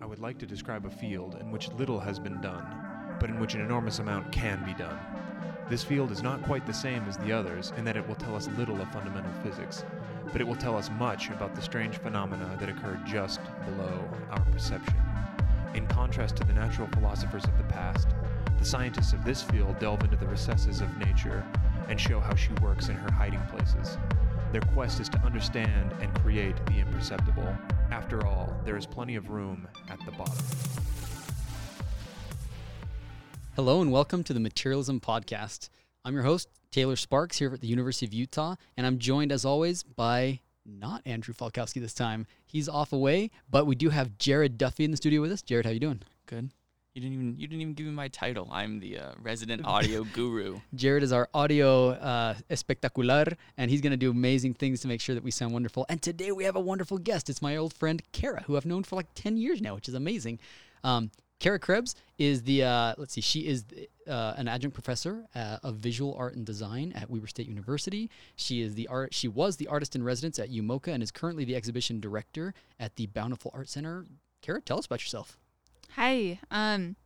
I would like to describe a field in which little has been done, but in which an enormous amount can be done. This field is not quite the same as the others in that it will tell us little of fundamental physics, but it will tell us much about the strange phenomena that occur just below our perception. In contrast to the natural philosophers of the past, the scientists of this field delve into the recesses of nature and show how she works in her hiding places. Their quest is to understand and create the imperceptible. After all, there is plenty of room at the bottom. Hello and welcome to the Materialism Podcast. I'm your host, Taylor Sparks, here at the University of Utah, and I'm joined as always by not Andrew Falkowski this time. He's off away, but we do have Jared Duffy in the studio with us. Jared, how you doing? Good. You didn't even you didn't even give me my title. I'm the uh, resident audio guru. Jared is our audio uh, espectacular, and he's going to do amazing things to make sure that we sound wonderful. And today we have a wonderful guest. It's my old friend Kara, who I've known for like ten years now, which is amazing. Um, Kara Krebs is the uh, let's see, she is uh, an adjunct professor uh, of visual art and design at Weber State University. She is the art. She was the artist in residence at UMOCA and is currently the exhibition director at the Bountiful Art Center. Kara, tell us about yourself. Hi. Um,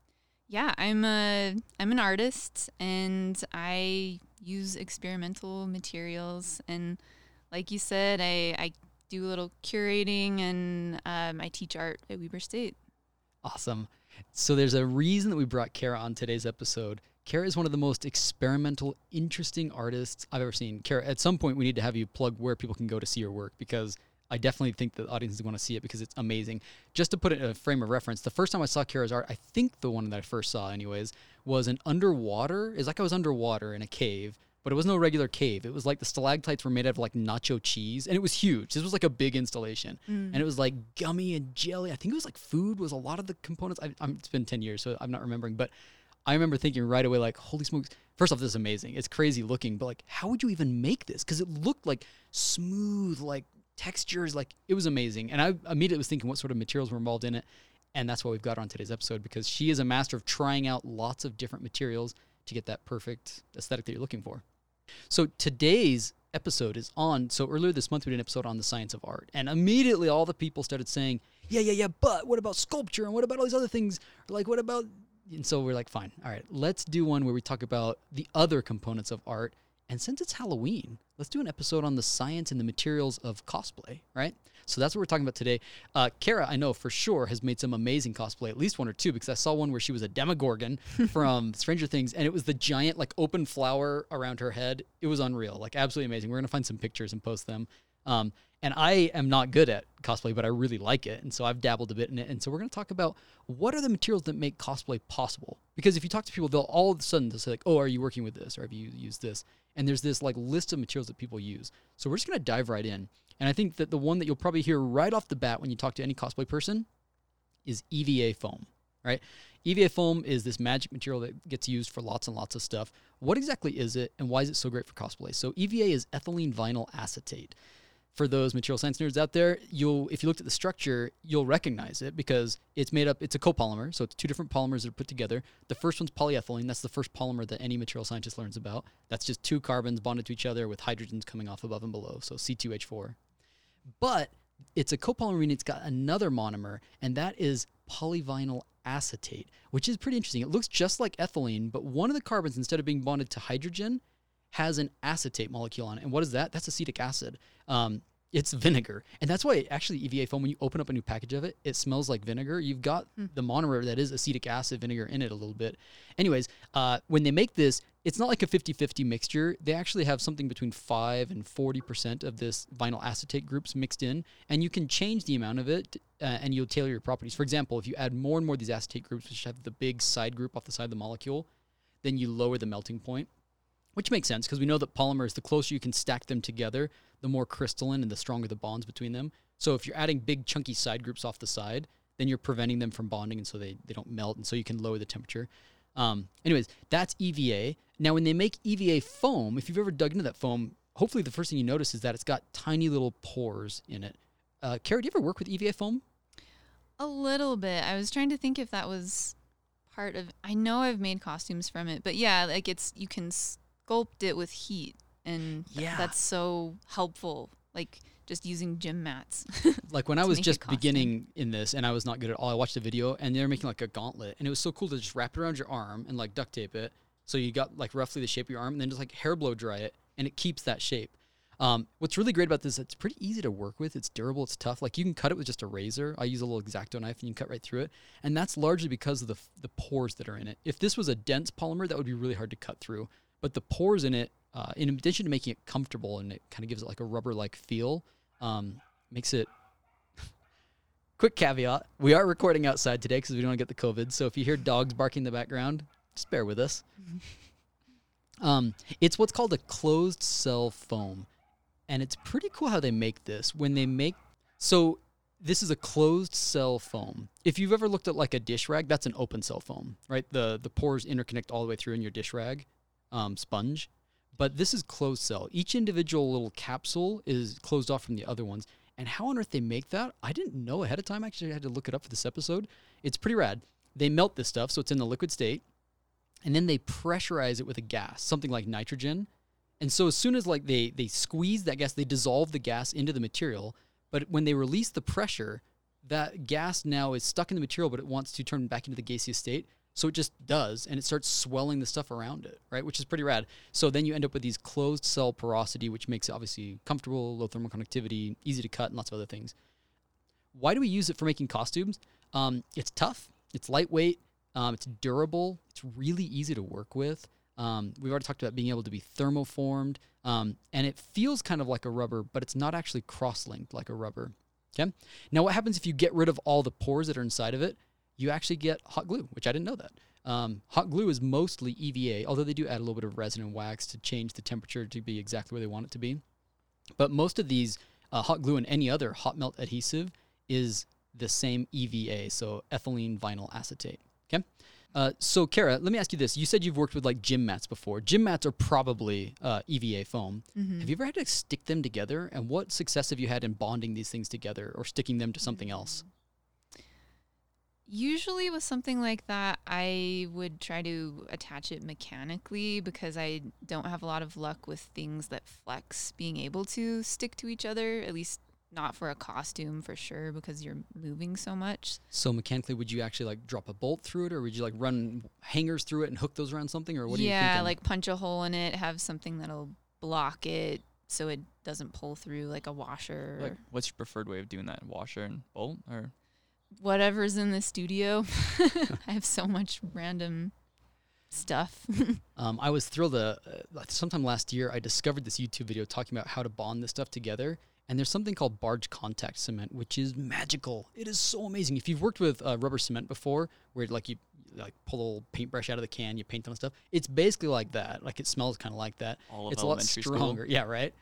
yeah, I'm a I'm an artist and I use experimental materials and like you said, I, I do a little curating and um, I teach art at Weber State. Awesome. So there's a reason that we brought Kara on today's episode. Kara is one of the most experimental, interesting artists I've ever seen. Kara, at some point we need to have you plug where people can go to see your work because I definitely think the audiences want to see it because it's amazing. Just to put it in a frame of reference, the first time I saw Kara's art, I think the one that I first saw, anyways, was an underwater. It's like I was underwater in a cave, but it was no regular cave. It was like the stalactites were made out of like nacho cheese, and it was huge. This was like a big installation, mm. and it was like gummy and jelly. I think it was like food was a lot of the components. I, I'm, it's been ten years, so I'm not remembering, but I remember thinking right away, like, holy smokes. First off, this is amazing. It's crazy looking, but like, how would you even make this? Because it looked like smooth, like textures, like it was amazing. And I immediately was thinking what sort of materials were involved in it. And that's why we've got on today's episode because she is a master of trying out lots of different materials to get that perfect aesthetic that you're looking for. So today's episode is on. So earlier this month we did an episode on the science of art, and immediately all the people started saying, "Yeah, yeah, yeah, but what about sculpture and what about all these other things? Like what about?" And so we're like, "Fine, all right, let's do one where we talk about the other components of art and since it's Halloween, let's do an episode on the science and the materials of cosplay, right? So that's what we're talking about today. Uh, Kara, I know for sure, has made some amazing cosplay, at least one or two, because I saw one where she was a Demogorgon from Stranger Things, and it was the giant, like, open flower around her head. It was unreal, like, absolutely amazing. We're going to find some pictures and post them. Um, and I am not good at cosplay, but I really like it. And so I've dabbled a bit in it. And so we're going to talk about what are the materials that make cosplay possible? Because if you talk to people, they'll all of a sudden they'll say like, "Oh, are you working with this or have you used this?" And there's this like list of materials that people use. So we're just to dive right in. And I think that the one that you'll probably hear right off the bat when you talk to any cosplay person is EVA foam, right? EVA foam is this magic material that gets used for lots and lots of stuff. What exactly is it and why is it so great for cosplay? So EVA is ethylene vinyl acetate for those material science nerds out there, you'll if you looked at the structure, you'll recognize it because it's made up. It's a copolymer, so it's two different polymers that are put together. The first one's polyethylene. That's the first polymer that any material scientist learns about. That's just two carbons bonded to each other with hydrogens coming off above and below, so C2H4. But it's a copolymer meaning it's got another monomer, and that is polyvinyl acetate, which is pretty interesting. It looks just like ethylene, but one of the carbons, instead of being bonded to hydrogen, has an acetate molecule on it. And what is that? That's acetic acid. Um, it's vinegar. And that's why actually EVA foam, when you open up a new package of it, it smells like vinegar. You've got mm. the monomer that is acetic acid vinegar in it a little bit. Anyways, uh, when they make this, it's not like a 50 50 mixture. They actually have something between 5 and 40% of this vinyl acetate groups mixed in. And you can change the amount of it uh, and you'll tailor your properties. For example, if you add more and more of these acetate groups, which have the big side group off the side of the molecule, then you lower the melting point which makes sense because we know that polymers, the closer you can stack them together, the more crystalline and the stronger the bonds between them. So if you're adding big chunky side groups off the side, then you're preventing them from bonding and so they, they don't melt and so you can lower the temperature. Um, anyways, that's EVA. Now, when they make EVA foam, if you've ever dug into that foam, hopefully the first thing you notice is that it's got tiny little pores in it. Uh, Kara, do you ever work with EVA foam? A little bit. I was trying to think if that was part of. I know I've made costumes from it, but yeah, like it's you can sculpt it with heat and yeah. that's so helpful like just using gym mats. like when I was just beginning in this and I was not good at all, I watched a video and they're making like a gauntlet and it was so cool to just wrap it around your arm and like duct tape it. So you got like roughly the shape of your arm and then just like hair blow dry it and it keeps that shape. Um, what's really great about this, it's pretty easy to work with. It's durable, it's tough. Like you can cut it with just a razor. I use a little X-Acto knife and you can cut right through it. And that's largely because of the, f- the pores that are in it. If this was a dense polymer, that would be really hard to cut through. But the pores in it, uh, in addition to making it comfortable and it kind of gives it like a rubber-like feel, um, makes it quick caveat we are recording outside today because we don't want to get the covid so if you hear dogs barking in the background just bear with us. Um, it's what's called a closed cell foam and it's pretty cool how they make this. When they make so this is a closed cell foam. If you've ever looked at like a dish rag that's an open cell foam right? The the pores interconnect all the way through in your dish rag um, sponge but this is closed cell each individual little capsule is closed off from the other ones and how on earth they make that, I didn't know ahead of time. Actually, I had to look it up for this episode. It's pretty rad. They melt this stuff, so it's in the liquid state, and then they pressurize it with a gas, something like nitrogen. And so as soon as like they they squeeze that gas, they dissolve the gas into the material. But when they release the pressure, that gas now is stuck in the material, but it wants to turn back into the gaseous state. So it just does, and it starts swelling the stuff around it, right? Which is pretty rad. So then you end up with these closed cell porosity, which makes it obviously comfortable, low thermal conductivity, easy to cut, and lots of other things. Why do we use it for making costumes? Um, it's tough, it's lightweight, um, it's durable, it's really easy to work with. Um, we've already talked about being able to be thermoformed, um, and it feels kind of like a rubber, but it's not actually cross-linked like a rubber. Okay. Now, what happens if you get rid of all the pores that are inside of it? You actually get hot glue, which I didn't know that. Um, hot glue is mostly EVA, although they do add a little bit of resin and wax to change the temperature to be exactly where they want it to be. But most of these uh, hot glue and any other hot melt adhesive is the same EVA, so ethylene vinyl acetate. Okay. Uh, so, Kara, let me ask you this. You said you've worked with like gym mats before. Gym mats are probably uh, EVA foam. Have you ever had to stick them together? And what success have you had in bonding these things together or sticking them to something else? Usually with something like that, I would try to attach it mechanically because I don't have a lot of luck with things that flex being able to stick to each other, at least not for a costume for sure because you're moving so much. So mechanically, would you actually like drop a bolt through it, or would you like run hangers through it and hook those around something, or what? are you yeah, thinking? like punch a hole in it, have something that'll block it so it doesn't pull through like a washer Like, what's your preferred way of doing that? Washer and bolt, or whatever's in the studio. I have so much random stuff. Um, I was thrilled. Uh, uh, sometime last year, I discovered this YouTube video talking about how to bond this stuff together. And there's something called barge contact cement, which is magical. It is so amazing. If you've worked with uh, rubber cement before, where like you like pull a little paintbrush out of the can, you paint on stuff. It's basically like that. Like it smells kind of like that. all of it's a lot elementary school? stronger. Yeah, right.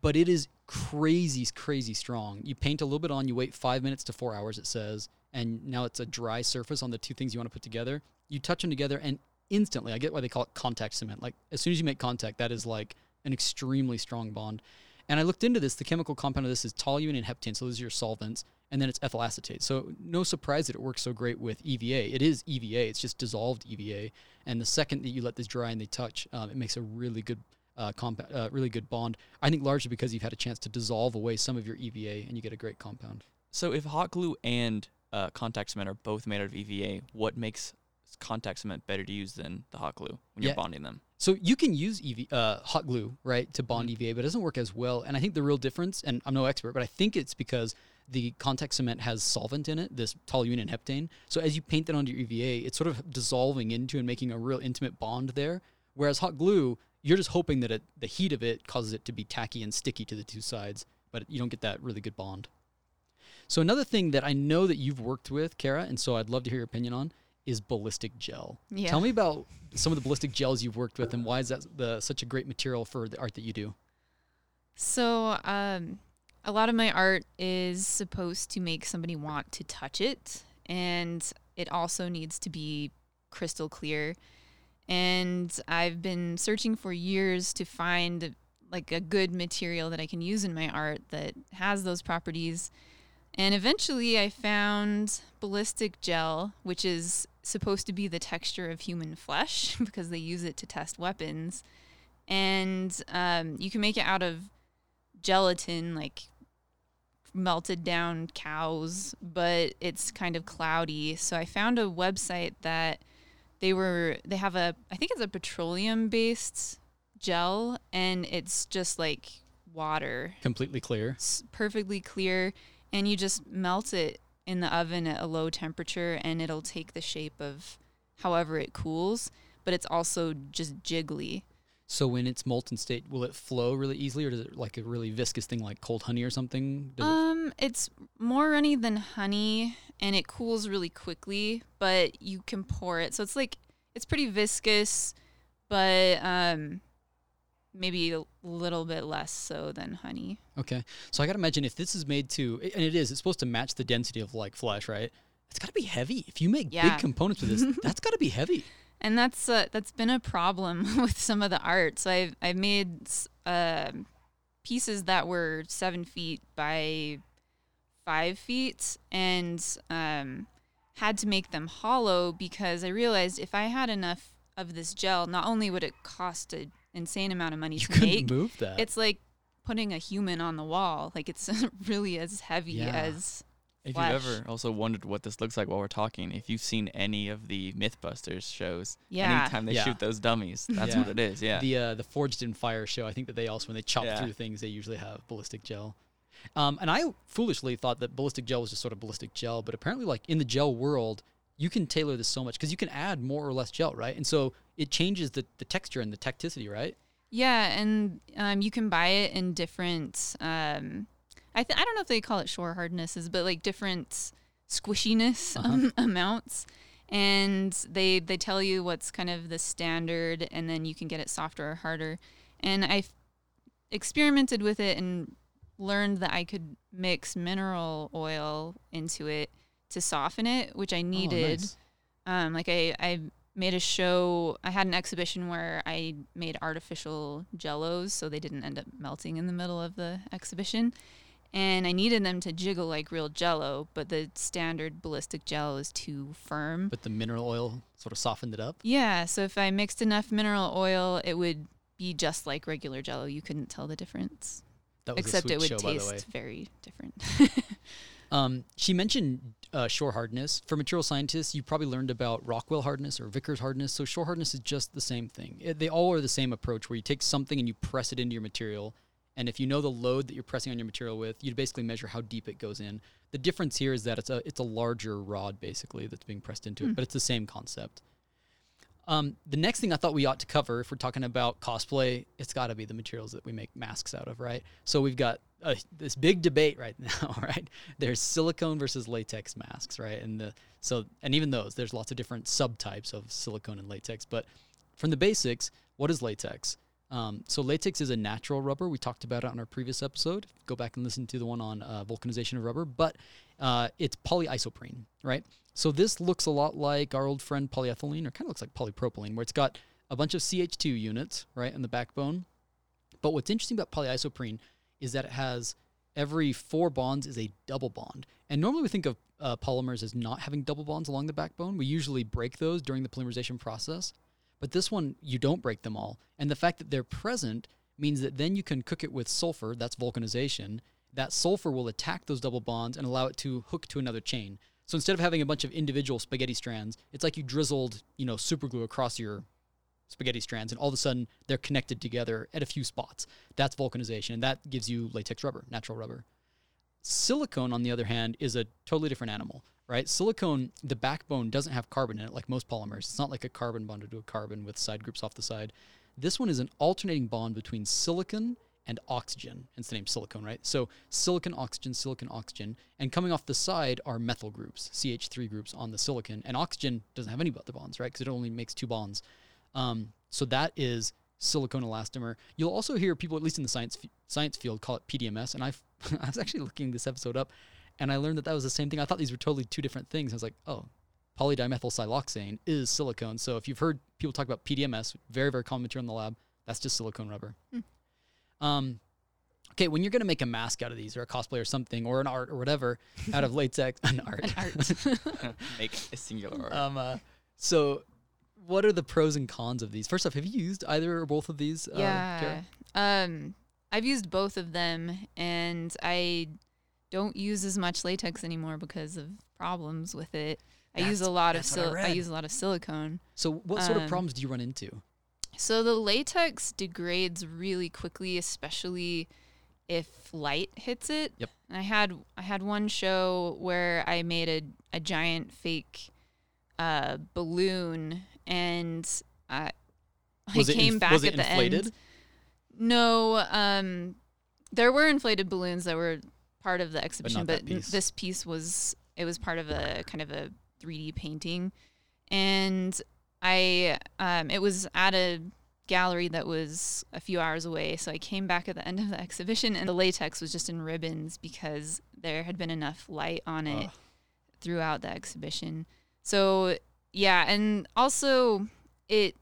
But it is crazy, crazy strong. You paint a little bit on, you wait five minutes to four hours, it says, and now it's a dry surface on the two things you want to put together. You touch them together, and instantly, I get why they call it contact cement. Like as soon as you make contact, that is like an extremely strong bond. And I looked into this. The chemical compound of this is toluene and heptane, so those are your solvents, and then it's ethyl acetate. So no surprise that it works so great with EVA. It is EVA. It's just dissolved EVA. And the second that you let this dry and they touch, um, it makes a really good uh, uh, really good bond. I think largely because you've had a chance to dissolve away some of your EVA and you get a great compound. So if hot glue and uh, contact cement are both made out of EVA, what makes contact cement better to use than the hot glue when Yeah. you're bonding them? So you can use EV, uh, hot glue, right, to bond EVA, but it doesn't work as well. And I think the real difference, and I'm no expert, but I think it's because the contact cement has solvent in it, this toluene and heptane. So as you paint that onto your EVA, it's sort of dissolving into and making a real intimate bond there. Whereas hot glue, you're just hoping that it, the heat of it causes it to be tacky and sticky to the two sides, but you don't get that really good bond. So another thing that I know that you've worked with, Kara, and so I'd love to hear your opinion on, is ballistic gel. Yeah. Tell me about some of the ballistic gels you've worked with and why is that the, such a great material for the art that you do? So, um, a lot of my art is supposed to make somebody want to touch it, and it also needs to be crystal clear. And I've been searching for years to find like a good material that I can use in my art that has those properties. And eventually I found ballistic gel, which is supposed to be the texture of human flesh because they use it to test weapons. And um, you can make it out of gelatin, like melted down cows, but it's kind of cloudy. So I found a website that they were they have a I think it's a petroleum based gel and it's just like water. Completely clear. It's perfectly clear and you just melt it in the oven at a low temperature and it'll take the shape of however it cools, but it's also just jiggly. So when it's molten state, will it flow really easily, or does it like a really viscous thing like cold honey or something? Does it, Um, it's more runny than honey, and it cools really quickly. But you can pour it, so it's like it's pretty viscous, but um, maybe a little bit less so than honey. okay, so I gotta imagine if this is made to, and it is, it's supposed to match the density of like flesh, right? It's gotta be heavy. If you make Yeah. big components with this, that's gotta be heavy. And that's uh, that's been a problem with some of the art. So I've I've made um pieces that were seven feet by five feet, and um, had to make them hollow because I realized if I had enough of this gel, not only would it cost an insane amount of money You to make, move that. it's like putting a human on the wall. Like it's really as heavy Yeah. as If flesh. you've ever also wondered what this looks like while we're talking, if you've seen any of the MythBusters shows, Yeah. anytime they Yeah. shoot those dummies, that's Yeah. what it is. Yeah. The uh, the Forged in Fire show, I think that they also when they chop Yeah. through things, they usually have ballistic gel. Um, and I foolishly thought that ballistic gel was just sort of ballistic gel, but apparently, like in the gel world, you can tailor this so much because you can add more or less gel, right? And so it changes the, the texture and the tacticity, right? Yeah, and um, you can buy it in different. Um, I th- I don't know if they call it shore hardnesses, but like different squishiness Uh-huh. um, amounts, and they they tell you what's kind of the standard, and then you can get it softer or harder. And I experimented with it and learned that I could mix mineral oil into it to soften it, which I Oh, needed nice. um, like I, I made a show i had an exhibition where i made artificial jellos so they didn't end up melting in the middle of the exhibition and i needed them to jiggle like real jello but the standard ballistic gel is too firm But the mineral oil sort of softened it up. yeah so if i mixed enough mineral oil it would be just like regular jello you couldn't tell the difference except it would show, by the way. taste very different Um, she mentioned uh, shore hardness. For material scientists, you probably learned about Rockwell hardness or Vickers hardness. So shore hardness is just the same thing. It, they all are the same approach where you take something and you press it into your material. And if you know the load that you're pressing on your material with, you'd basically measure how deep it goes in. The difference here is that it's a it's a larger rod basically that's being pressed into it, but it's the same concept. Um, the next thing I thought we ought to cover, if we're talking about cosplay, it's got to be the materials that we make masks out of, right? So we've got uh, this big debate right now, right? There's silicone versus latex masks, right? And the so and even those, there's lots of different subtypes of silicone and latex. But from the basics, what is latex? Um, so latex is a natural rubber. We talked about it on our previous episode. Go back and listen to the one on uh, vulcanization of rubber. But uh, it's polyisoprene, right? So this looks a lot like our old friend polyethylene, or kind of looks like polypropylene, where it's got a bunch of CH2 units, right, in the backbone. But what's interesting about polyisoprene is that it has every four bonds is a double bond. And normally we think of uh, polymers as not having double bonds along the backbone. We usually break those during the polymerization process. But this one, you don't break them all. And the fact that they're present means that then you can cook it with sulfur, that's vulcanization. That sulfur will attack those double bonds and allow it to hook to another chain. So instead of having a bunch of individual spaghetti strands, it's like you drizzled, you know, super glue across your spaghetti strands and all of a sudden they're connected together at a few spots. That's vulcanization and that gives you latex rubber, natural rubber. Silicone on the other hand is a totally different animal, right? Silicone the backbone doesn't have carbon in it like most polymers. It's not like a carbon bonded to a carbon with side groups off the side. This one is an alternating bond between silicon and oxygen. Hence the name silicone, right? So silicon, oxygen, silicon, oxygen. And coming off the side are methyl groups, CH3 groups on the silicon. And oxygen doesn't have any other bonds, right? Because it only makes two bonds. Um, so that is silicone elastomer. You'll also hear people, at least in the science f- science field, call it PDMS. And I I was actually looking this episode up, and I learned that that was the same thing. I thought these were totally two different things. I was like, oh, polydimethyl siloxane is silicone. So if you've heard people talk about PDMS, very very common material in the lab, that's just silicone rubber. Um, okay, when you're gonna make a mask out of these, or a cosplay, or something, or an art, or whatever, out of latex, an art, An art. Make a singular art. um, uh, so what are the pros and cons of these? First off, have you used either or both of these? uh, yeah. Kara? Um, I've used both of them, and I don't use as much latex anymore because of problems with it. I use a lot of that's what I I use a lot of silicone. So what sort of Um, problems do you run into? So the latex degrades really quickly, especially if light hits it. Yep. And I had I had one show where I made a, a giant fake uh, balloon and I I came inf- back was it at the inflated? end. No, um there were inflated balloons that were part of the exhibition, not but, piece. this piece was it was part of a kind of a 3D painting. And I um it was at a gallery that was a few hours away, so I came back at the end of the exhibition and the latex was just in ribbons because there had been enough light on it Ugh. throughout the exhibition. So yeah, and also it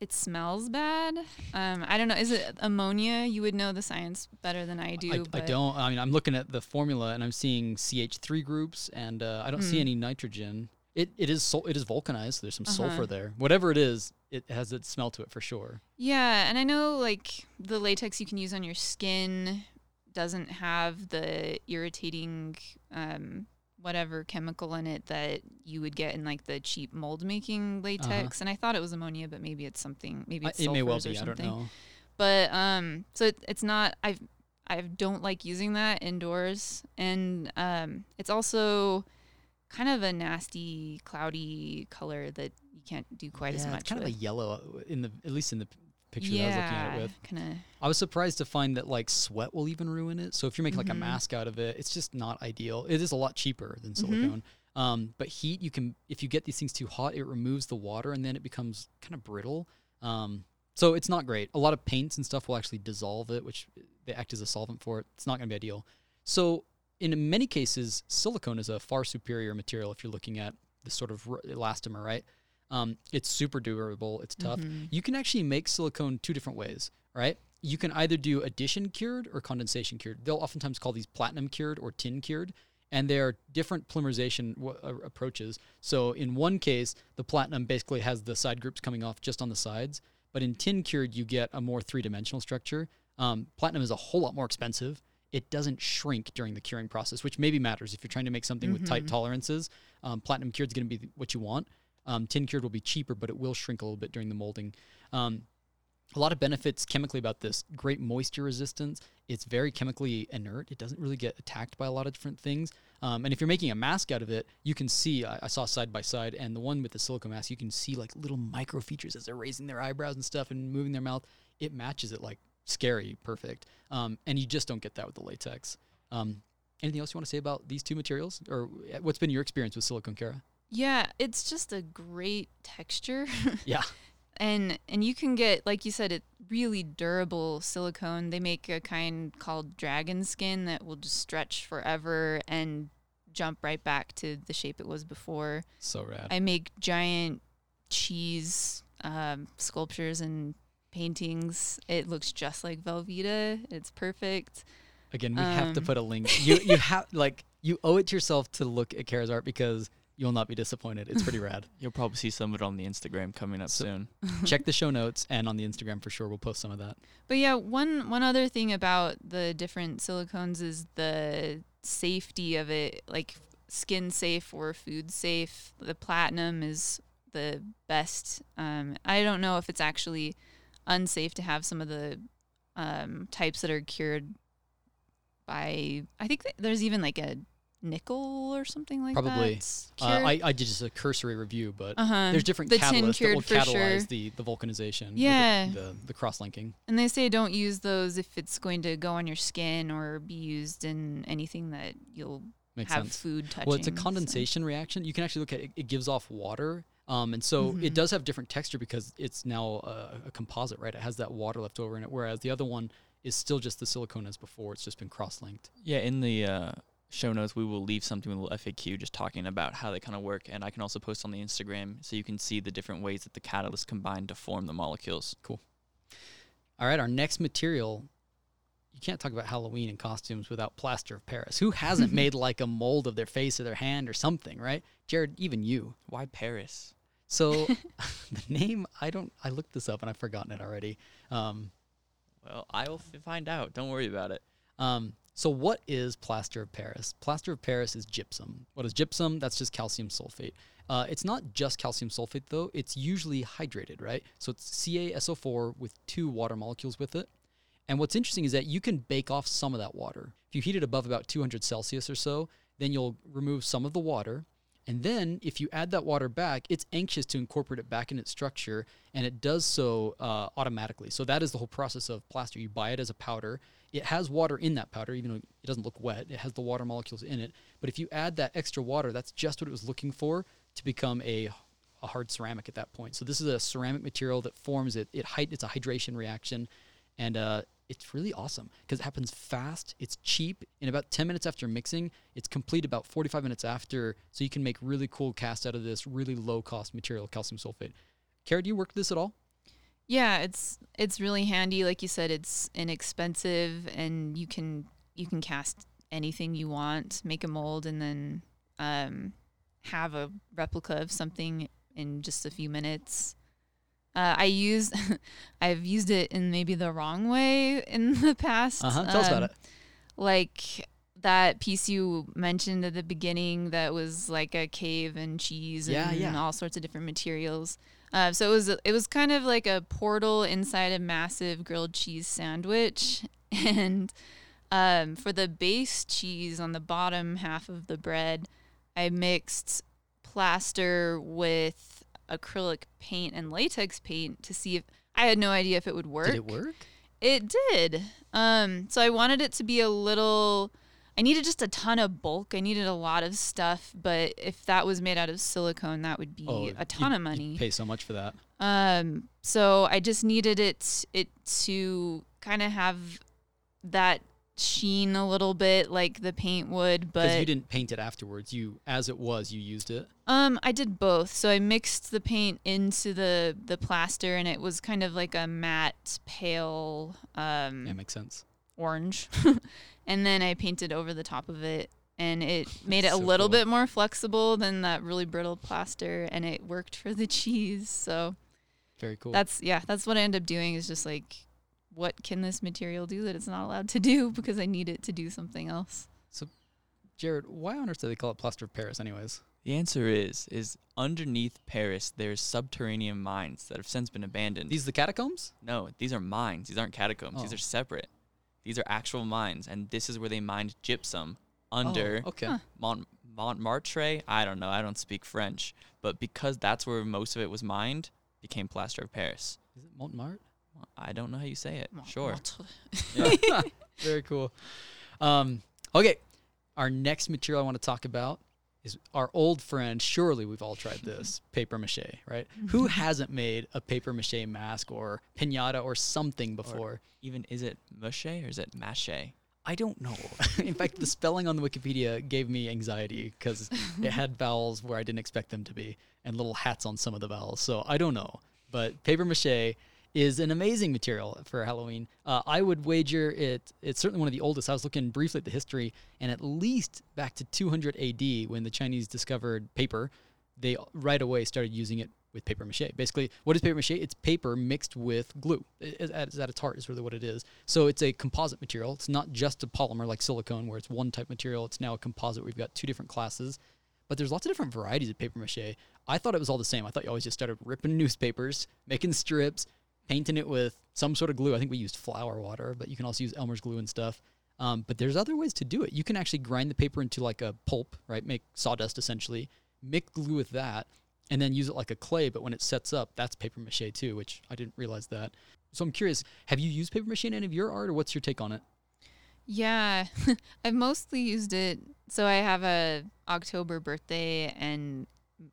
it smells bad. Um, I don't know. Is it ammonia? You would know the science better than I do. I, I don't. I mean, I'm looking at the formula and I'm seeing CH3 groups, and uh, I don't see Hmm. any nitrogen. It it is it is vulcanized. So there's some Uh-huh. sulfur there. Whatever it is, it has its smell to it for sure. Yeah, and I know like the latex you can use on your skin doesn't have the irritating um, whatever chemical in it that you would get in like the cheap mold making latex. And I thought it was ammonia, but maybe it's something. Maybe Uh-huh. I- it's it may well be. I don't know. but um so it, it's not i've i don't like using that indoors and um it's also kind of a nasty cloudy color that you can't do quite as much It's kind with. of a yellow uh, in the at least in the picture that I was looking at it with. kind of I was surprised to find that like sweat will even ruin it. So if you're making like a Mhm. mask out of it, it's just not ideal. It is a lot cheaper than Mhm. silicone. Um, but heat, you can if you get these things too hot, it removes the water and then it becomes kind of brittle. Um, so it's not great. A lot of paints and stuff will actually dissolve it, which they act as a solvent for it. It's not going to be ideal. So in many cases, silicone is a far superior material if you're looking at this sort of elastomer, right? Um, it's super durable. It's tough. Mhm. You can actually make silicone two different ways, right? You can either do addition cured or condensation cured. They'll oftentimes call these platinum cured or tin cured, and they are different polymerization w- uh, approaches. So in one case, the platinum basically has the side groups coming off just on the sides, but in tin cured, you get a more three dimensional structure. Um, platinum is a whole lot more expensive. It doesn't shrink during the curing process, which maybe matters if you're trying to make something with tight Mhm. tolerances. Um, platinum cured is going to be what you want. Um, tin cured will be cheaper, but it will shrink a little bit during the molding. Um, a lot of benefits chemically about this. Great moisture resistance. It's very chemically inert. It doesn't really get attacked by a lot of different things. Um, and if you're making a mask out of it you can see I, I saw side by side and the one with the silicone mask you can see like little micro features as they're raising their eyebrows and stuff and moving their mouth. It matches it like scary perfect. Um, and you just don't get that with the latex. Um, anything else you want to say about these two materials? Or uh, what's been your experience with silicone Kara? Yeah it's just a great texture. Yeah. And and you can get like you said it really durable silicone. They make a kind called dragon skin that will just stretch forever and jump right back to the shape it was before. So rad. I make giant cheese um, sculptures and paintings. It looks just like velveeta. It's perfect. Again, we have to Um, put a link. You you have like you owe it to yourself to look at Kara's art because you'll not be disappointed. It's pretty rad. You'll probably see some of it on the Instagram coming up So- soon. Check the show notes and on the Instagram for sure. We'll post some of that. But yeah, one one other thing about the different silicones is the safety of it, like skin safe or food safe. The platinum is the best. Um, I don't know if it's actually unsafe to have some of the um, types that are cured by. I think that there's even like a nickel or something like Probably. that. Uh, I, I did just a cursory review, but uh-huh. there's different the catalysts that will catalyze sure. the, the vulcanization. or the- Yeah. The, the, cross linking. And they say don't use those if it's going to go on your skin or be used in anything that you'll Makes have sense. food touching. Well, it's a so- condensation reaction. You can actually look at it, it gives off water. Um, and so it Mhm. does have different texture because it's now a, a composite, right? It has that water left over in it, whereas the other one is still just the silicone as before. It's just been cross linked. Yeah, in the uh, show notes, we will leave something with a little FAQ just talking about how they kind of work. And I can also post on the Instagram so you can see the different ways that the catalysts combine to form the molecules. Cool. All right, our next material. You can't talk about Halloween and costumes without plaster of Paris. Who hasn't made like a mold of their face or their hand or something, right? Jared, even you. Why Paris? So the name, I don't, I looked this up and I've forgotten it already. Um, Well, I will f- find out. Don't worry about it. um, So, what is plaster of Paris? Plaster of Paris is gypsum. What is gypsum? That's just calcium sulfate. Uh, it's not just calcium sulfate, though. It's usually hydrated, right? So, it's CaSO4 with two water molecules with it. And what's interesting is that you can bake off some of that water. If you heat it above about 200 Celsius or so, then you'll remove some of the water. And then if you add that water back, it's anxious to incorporate it back in its structure, and it does so uh, automatically. So that is the whole process of plaster. You buy it as a powder. It has water in that powder, even though it doesn't look wet. It has the water molecules in it. But if you add that extra water, that's just what it was looking for to become a, a hard ceramic at that point. So this is a ceramic material that forms it. It it's a hydration reaction, and uh, it's really awesome because it happens fast. It's cheap. In about 10 minutes after mixing, it's complete about 45 minutes after. So you can make really cool cast out of this really low cost material, calcium sulfate. Kara, do you work this at all? Yeah, it's it's really handy. Like you said, it's inexpensive, and you can you can cast anything you want, make a mold, and then um, have a replica of something in just a few minutes. Uh, I use, I've used it in maybe the wrong way in the past. Uh huh. Tell us about Um, it. Like that piece you mentioned at the beginning that was like a cave and cheese Yeah, and yeah. all sorts of different materials. Uh, so it was it was kind of like a portal inside a massive grilled cheese sandwich, and um, for the base cheese on the bottom half of the bread, I mixed plaster with acrylic paint and latex paint to see if I had no idea if it would work. Did it work? It did. Um, so I wanted it to be a little. I needed just a ton of bulk. I needed a lot of stuff, but if that was made out of silicone, that would be Oh, a ton of money. Pay so much for that. Um, so I just needed it it to kind of have that sheen a little bit, like the paint would. But you didn't paint it afterwards. You, as it was, you used it. um, I did both. So I mixed the paint into the the plaster, and it was kind of like a matte, pale, um, Yeah, makes sense. Orange, and then I painted over the top of it, and it made it a little cool. bit more flexible than that really brittle plaster, and it worked for the cheese. So Very cool. that's yeah, that's what I end up doing is just like, what can this material do that it's not allowed to do because I need it to do something else. So Jared, why on earth do they call it plaster of Paris, anyways? The answer is is underneath Paris there's subterranean mines that have since been abandoned. These the catacombs? no, these are mines. These aren't catacombs. These Oh. are separate. These are actual mines, and this is where they mined gypsum under Oh, okay. Huh. Mont Montmartre. I don't know. I don't speak French, but because that's where most of it was mined, became plaster of Paris. Is it Montmartre? I don't know how you say it. Mon- Sure. Montre. Yeah. Very cool. Um, okay, our next material I want to talk about is our old friend. Surely we've all tried this paper mache, right? Mm-hmm. Who hasn't made a paper mache mask or pinata or something before? Even is it mache or is it mache? I don't know. In fact, the spelling on the Wikipedia gave me anxiety because it had vowels where I didn't expect them to be and little hats on some of the vowels. So I don't know. But paper mache is an amazing material for Halloween. Uh, I would wager it. It's certainly one of the oldest. I was looking briefly at the history, and at least back to 200 AD when the Chinese discovered paper, they right away started using it with paper mache. Basically, what is paper mache? It's paper mixed with glue. It- at its heart is really what it is. So it's a composite material. It's not just a polymer like silicone where it's one type material. It's now a composite. We've got two different classes. But there's lots of different varieties of paper mache. I thought it was all the same. I thought you always just started ripping newspapers, making strips, painting it with some sort of glue. I think we used flour water, but you can also use Elmer's glue and stuff. Um, but there's other ways to do it. You can actually grind the paper into like a pulp, right? Make sawdust essentially, mix glue with that, and then use it like a clay. But when it sets up, that's paper mache too, which I didn't realize that. So I'm curious, have you used paper mache in any of your art, or what's your take on it? Yeah, I've mostly used it. So I have a October birthday and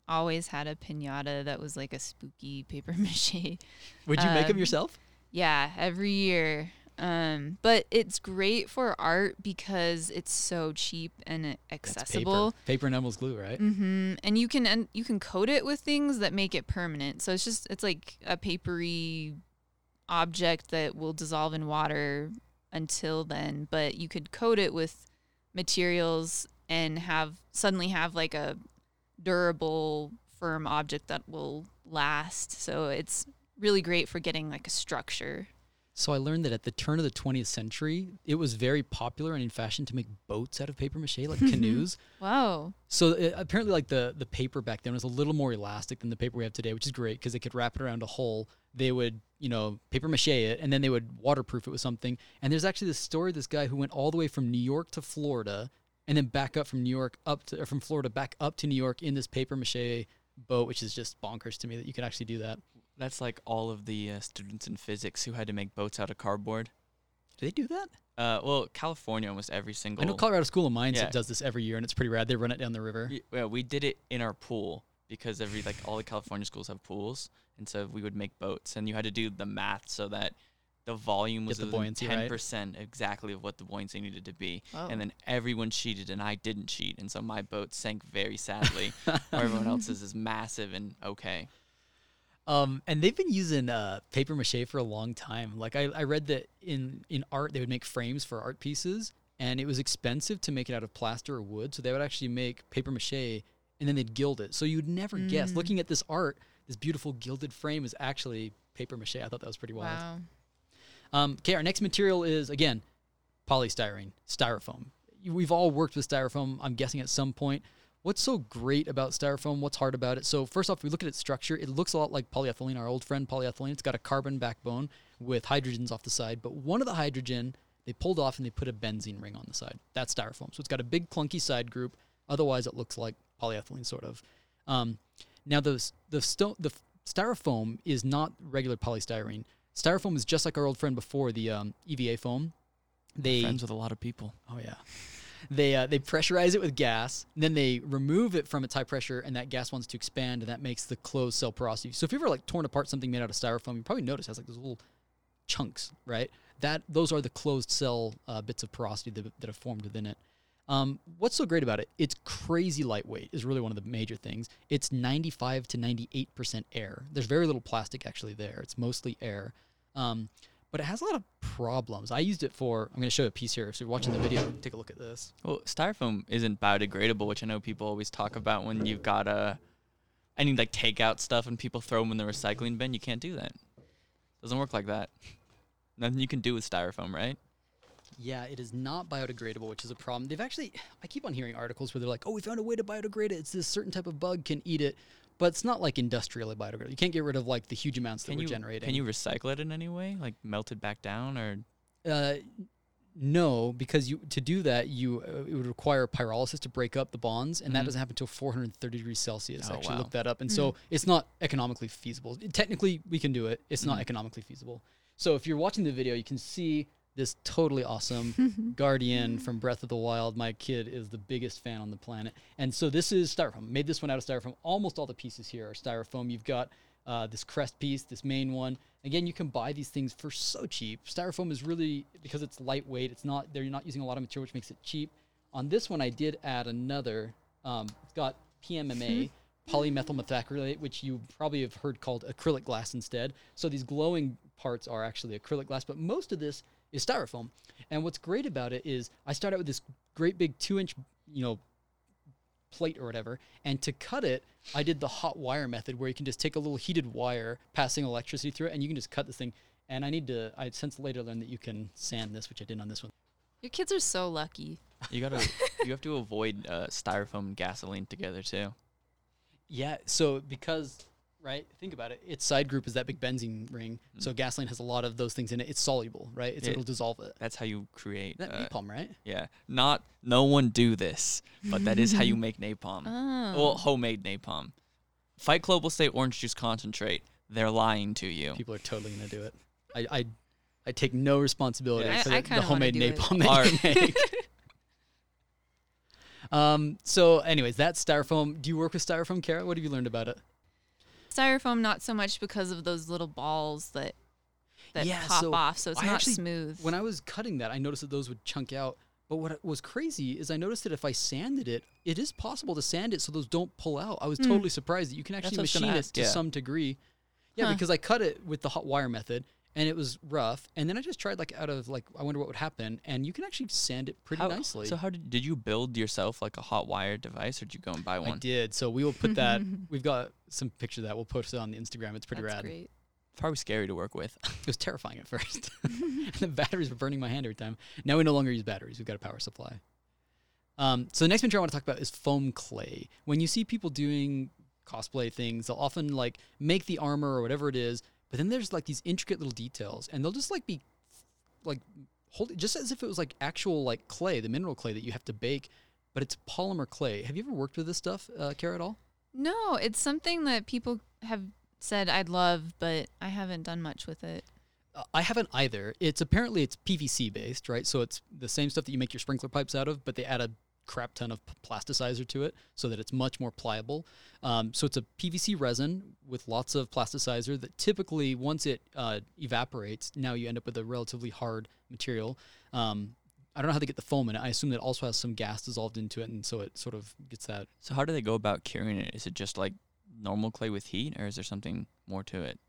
always had a pinata that was like a spooky paper mache. Would you make them Um, yourself? Yeah, every year. Um, but it's great for art because it's so cheap and That's accessible. paper. paper Elmer's glue, right? Mm-hmm. And you can and you can coat it with things that make it permanent. So it's just it's like a papery object that will dissolve in water until then. But you could coat it with materials and have suddenly have like a durable, firm object that will last. So it's really great for getting like a structure. So I learned that at the turn of the 20th century, it was very popular and in fashion to make boats out of paper mache, like canoes. wow. So uh, apparently, like the the paper back then was a little more elastic than the paper we have today, which is great because they could wrap it around a hole. They would, you know, paper mache it, and then they would waterproof it with something. And there's actually this story: of this guy who went all the way from New York to Florida, and then back up from New York up to or from Florida back up to New York in this paper mache boat, which is just bonkers to me that you can actually do that. That's like all of the uh, students in physics who had to make boats out of cardboard. Do they do that? Uh, well, California, almost every single. I know Colorado School of Mines Yeah. does this every year, and it's pretty rad. They run it down the river. Y- Yeah, we did it in our pool because every like all the California schools have pools, and so we would make boats, and you had to do the math so that the volume was the buoyancy, right? ten percent exactly of what the buoyancy needed to be, Whoa. and then everyone cheated, and I didn't cheat, and so my boat sank very sadly. where everyone else's is massive and okay. Um, and they've been using uh, paper mache for a long time. Like I, I read that in in art they would make frames for art pieces, and it was expensive to make it out of plaster or wood. So they would actually make paper mache, and then they'd gild it. So you'd never guess. Mm. Looking at this art, this beautiful gilded frame is actually paper mache. I thought that was pretty wild. Wow. Um, okay, our next material is again polystyrene, styrofoam. We've all worked with styrofoam, I'm guessing at some point. What's so great about styrofoam? What's hard about it? So first off, we look at its structure. It looks a lot like polyethylene, our old friend polyethylene. It's got a carbon backbone with hydrogens off the side, but one of the hydrogen they pulled off and they put a benzene ring on the side. That's styrofoam. So it's got a big clunky side group. Otherwise, it looks like polyethylene sort of. Um, now the the sto- the styrofoam is not regular polystyrene. Styrofoam is just like our old friend before, the um, EVA foam. They Friends with a lot of people. oh yeah, they uh, they pressurize it with gas, and then they remove it from its high pressure, and that gas wants to expand, and that makes the closed cell porosity. So if you've ever like torn apart something made out of styrofoam, you probably notice it has like those little chunks, right? That those are the closed cell uh, bits of porosity that, that have formed within it. Um, what's so great about it? It's crazy lightweight. Is really one of the major things. It's 95 to 98 percent air. There's very little plastic actually there. It's mostly air, um, but it has a lot of problems. I used it for. I'm going to show you a piece here. So you're watching the video. Take a look at this. Well, styrofoam isn't biodegradable, which I know people always talk about when you've got uh, any like takeout stuff and people throw them in the recycling bin. You can't do that. Doesn't work like that. Nothing you can do with styrofoam, right? Yeah, it is not biodegradable, which is a problem. They've actually, I keep on hearing articles where they're like, oh, we found a way to biodegrade it. It's this certain type of bug can eat it, but it's not like industrially biodegradable. You can't get rid of like the huge amounts that Can we're you generating. can you recycle it in any way, like melt it back down, or Uh, no, because you to do that, you uh, it would require pyrolysis to break up the bonds, and that Mhm. doesn't happen until 430 degrees Celsius. I Oh, actually wow. looked that up, and so it's not economically feasible. Technically, we can do it. It's not Mhm. economically feasible. So if you're watching the video, you can see this totally awesome Guardian from Breath of the Wild. My kid is the biggest fan on the planet, and so this is styrofoam. Made this one out of styrofoam. Almost all the pieces here are styrofoam. You've got uh, this crest piece, this main one. Again, you can buy these things for so cheap. Styrofoam is really because it's lightweight. It's not they're not using a lot of material, which makes it cheap. On this one, I did add another. Um, it's got PMMA, polymethyl methacrylate, which you probably have heard called acrylic glass instead. So these glowing parts are actually acrylic glass, but most of this is styrofoam. And what's great about it is I start out with this great big two inch, you know, plate or whatever, and to cut it, I did the hot wire method where you can just take a little heated wire passing electricity through it, and you can just cut this thing. And I need to, I since later learned that you can sand this, which I did on this one. Your kids are so lucky. you gotta you have to avoid uh, styrofoam and gasoline together too. Yeah, so because right, think about it. Its side group is that big benzene ring, so gasoline has a lot of those things in it. It's soluble, right? It's, Yeah. it'll dissolve it. That's how you create. That uh, napalm, right? yeah, not no one do this, but that is how you make napalm. Oh. Well, homemade napalm. Fight Club will say orange juice concentrate. They're lying to you. People are totally gonna do it. I, I, I take no responsibility Yeah. for I- I the, the kinda wanna homemade do it. napalm that you make. um. So, anyways, that's styrofoam. Do you work with styrofoam, Kara? What have you learned about it? Styrofoam, not so much because of those little balls that that Yeah, pop so off, so it's I not actually- smooth. When I was cutting that, I noticed that those would chunk out. But what was crazy is I noticed that if I sanded it, it is possible to sand it so those don't pull out. I was Hmm. totally surprised that you can actually what I was gonna machine it ask, to yeah. some degree. Yeah, Huh. because I cut it with the hot wire method and it was rough. And then I just tried like out of like I wonder what would happen, and you can actually sand it pretty How- nicely. So how did did you build yourself like a hot wire device, or did you go and buy one? I did. So we will put that. we've got some picture of that. We'll post it on the Instagram. It's pretty That's rad. great. Probably scary to work with. It was terrifying at first. and the batteries were burning my hand every time. Now we no longer use batteries. We've got a power supply. Um, so the next material I want to talk about is foam clay. When you see people doing cosplay things, they'll often like make the armor or whatever it is, but then there's like these intricate little details, and they'll just like be like hold it just as if it was like actual like clay, the mineral clay that you have to bake, but it's polymer clay. Have you ever worked with this stuff, uh, Kara, at all? No, it's something that people have said I'd love, but I haven't done much with it. Uh, I haven't either. It's apparently it's PVC based, right? So it's the same stuff that you make your sprinkler pipes out of, but they add a crap ton of plasticizer to it so that it's much more pliable. Um, so it's a PVC resin with lots of plasticizer that typically, once it uh, evaporates, now you end up with a relatively hard material. Um, I don't know how they get the foam in it. I assume that also has some gas dissolved into it, and so it sort of gets that. So how do they go about curing it? Is it just like normal clay with heat, or is there something more to it?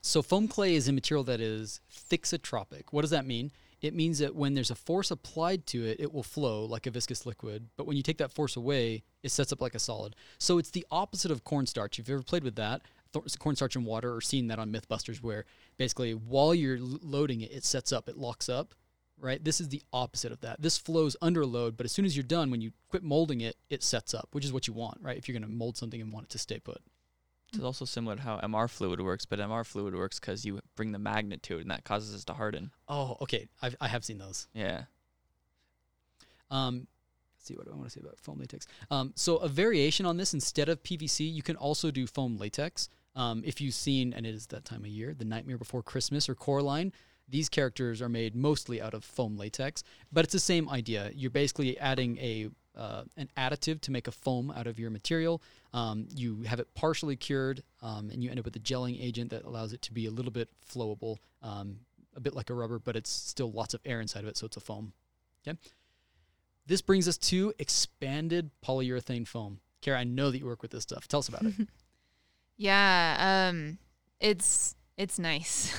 So foam clay is a material that is thixotropic. What does that mean? It means that when there's a force applied to it, it will flow like a viscous liquid. But when you take that force away, it sets up like a solid. So it's the opposite of cornstarch. If you've ever played with that, th- cornstarch and water, or seen that on MythBusters, where basically while you're l- loading it, it sets up, it locks up. Right. This is the opposite of that. This flows under load, but as soon as you're done, when you quit molding it, it sets up, which is what you want, right? If you're going to mold something and want it to stay put. It's also similar to how MR fluid works, but MR fluid works because you bring the magnet to it, and that causes it to harden. Oh, okay. I've, I have seen those. Yeah. Um, let's see what do I want to say about foam latex. Um, so a variation on this, instead of PVC, you can also do foam latex. Um, if you've seen, and it is that time of year, The Nightmare Before Christmas or Coraline, these characters are made mostly out of foam latex, but it's the same idea. You're basically adding a uh, an additive to make a foam out of your material. Um, you have it partially cured, um, and you end up with a gelling agent that allows it to be a little bit flowable, um, a bit like a rubber, but it's still lots of air inside of it, so it's a foam. Okay. This brings us to expanded polyurethane foam. Kara, I know that you work with this stuff. Tell us about it. Yeah, um, it's it's nice.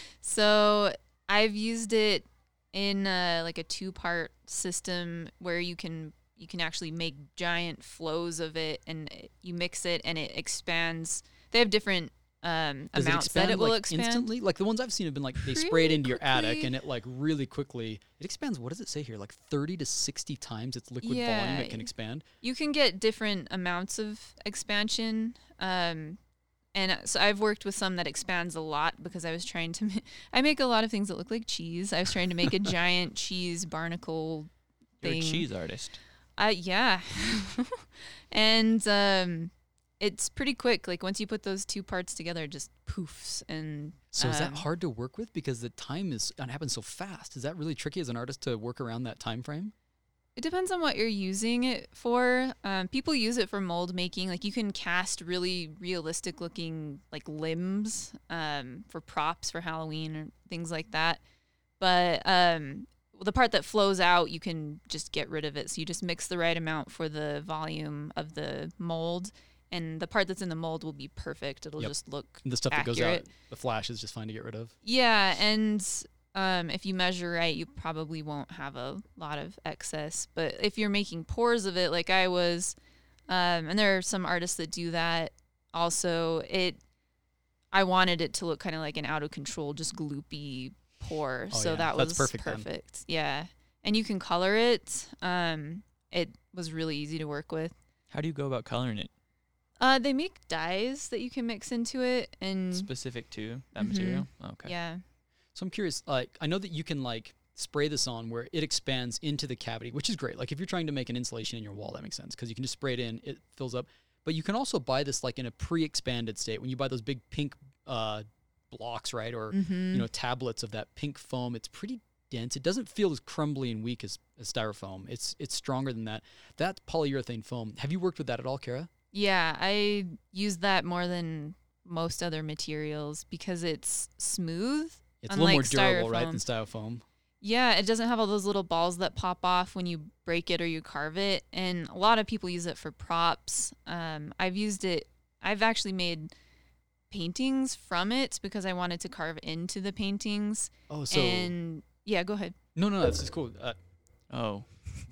so I've used it in uh, like a two part system where you can you can actually make giant flows of it and you mix it and it expands. They have different um, Does amounts it expand that it will like expand. instantly? Like the ones I've seen have been like they spray it into your attic and it like really quickly it expands. What does it say here? Like thirty to sixty times its liquid volume it can expand. You can get different amounts of expansion. Um, and uh, so I've worked with some that expands a lot because I was trying to. Ma- I make a lot of things that look like cheese. I was trying to make a giant cheese barnacle You're a cheese artist. Uh, yeah. and um, it's pretty quick. Like once you put those two parts together, it just poofs. And So is that um, hard to work with because the time is it happens so fast? Is that really tricky as an artist to work around that time frame? It depends on what you're using it for. Um, people use it for mold making. Like you can cast really realistic looking like limbs um, for props for Halloween or things like that. But um, the part that flows out, you can just get rid of it. So you just mix the right amount for the volume of the mold, and the part that's in the mold will be perfect. It'll Yep. just look And the stuff that goes out, the flash is just fine to get rid of. yeah, and um, if you measure right, you probably won't have a lot of excess. But if you're making pours of it, like I was, um, and there are some artists that do that also, it, I wanted it to look kind of like an out of control, just gloopy pour. Oh, so yeah. that That's was perfect then. perfect. Yeah. And you can color it. Um, it was really easy to work with. How do you go about coloring it? Uh, they make dyes that you can mix into it, and Specific to that Mhm. material? Okay. yeah, So I'm curious, like I know that you can like spray this on where it expands into the cavity, which is great. Like if you're trying to make an insulation in your wall, that makes sense because you can just spray it in, it fills up. But you can also buy this like in a pre-expanded state. When you buy those big pink uh, blocks, right, or mm-hmm. you know tablets of that pink foam, it's pretty dense. It doesn't feel as crumbly and weak as, as styrofoam. It's it's stronger than that. That polyurethane foam. Have you worked with that at all, Kara? Yeah, I use that more than most other materials because it's smooth. It's a little more durable, right, than styrofoam. Yeah, it doesn't have all those little balls that pop off when you break it or you carve it. And a lot of people use it for props. Um, I've used it, I've actually made paintings from it because I wanted to carve into the paintings. Oh, so and yeah, go ahead. no, no, that's just cool. Uh, Oh.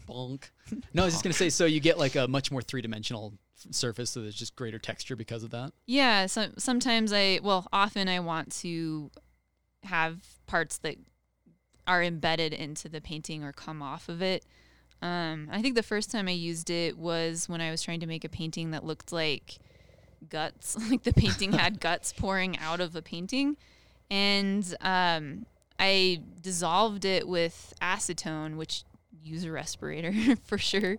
bonk. No, I was just gonna say. So you get like a much more three dimensional surface, so there's just greater texture because of that. Yeah, so, sometimes I, well, often I want to have parts that are embedded into the painting or come off of it. Um, I think the first time I used it was when I was trying to make a painting that looked like guts, like the painting had guts pouring out of a painting. And um, I dissolved it with acetone, which use a respirator for sure.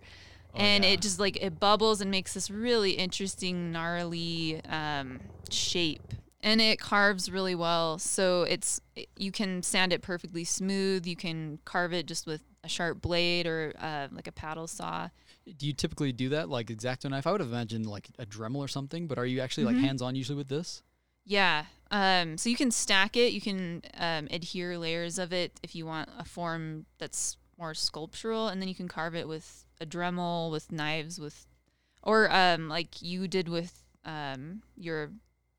And yeah. it just like it bubbles and makes this really interesting gnarly um, shape. And it carves really well. So it's you can sand it perfectly smooth. You can carve it just with a sharp blade or uh, like a paddle saw Do you typically do that like X-Acto knife? I would have imagined like a Dremel or something, but are you actually like Mhm. hands on usually with this? yeah um, so you can stack it you can um, adhere layers of it if you want a form that's more sculptural and then you can carve it with a dremel with knives with or um, like you did with um, your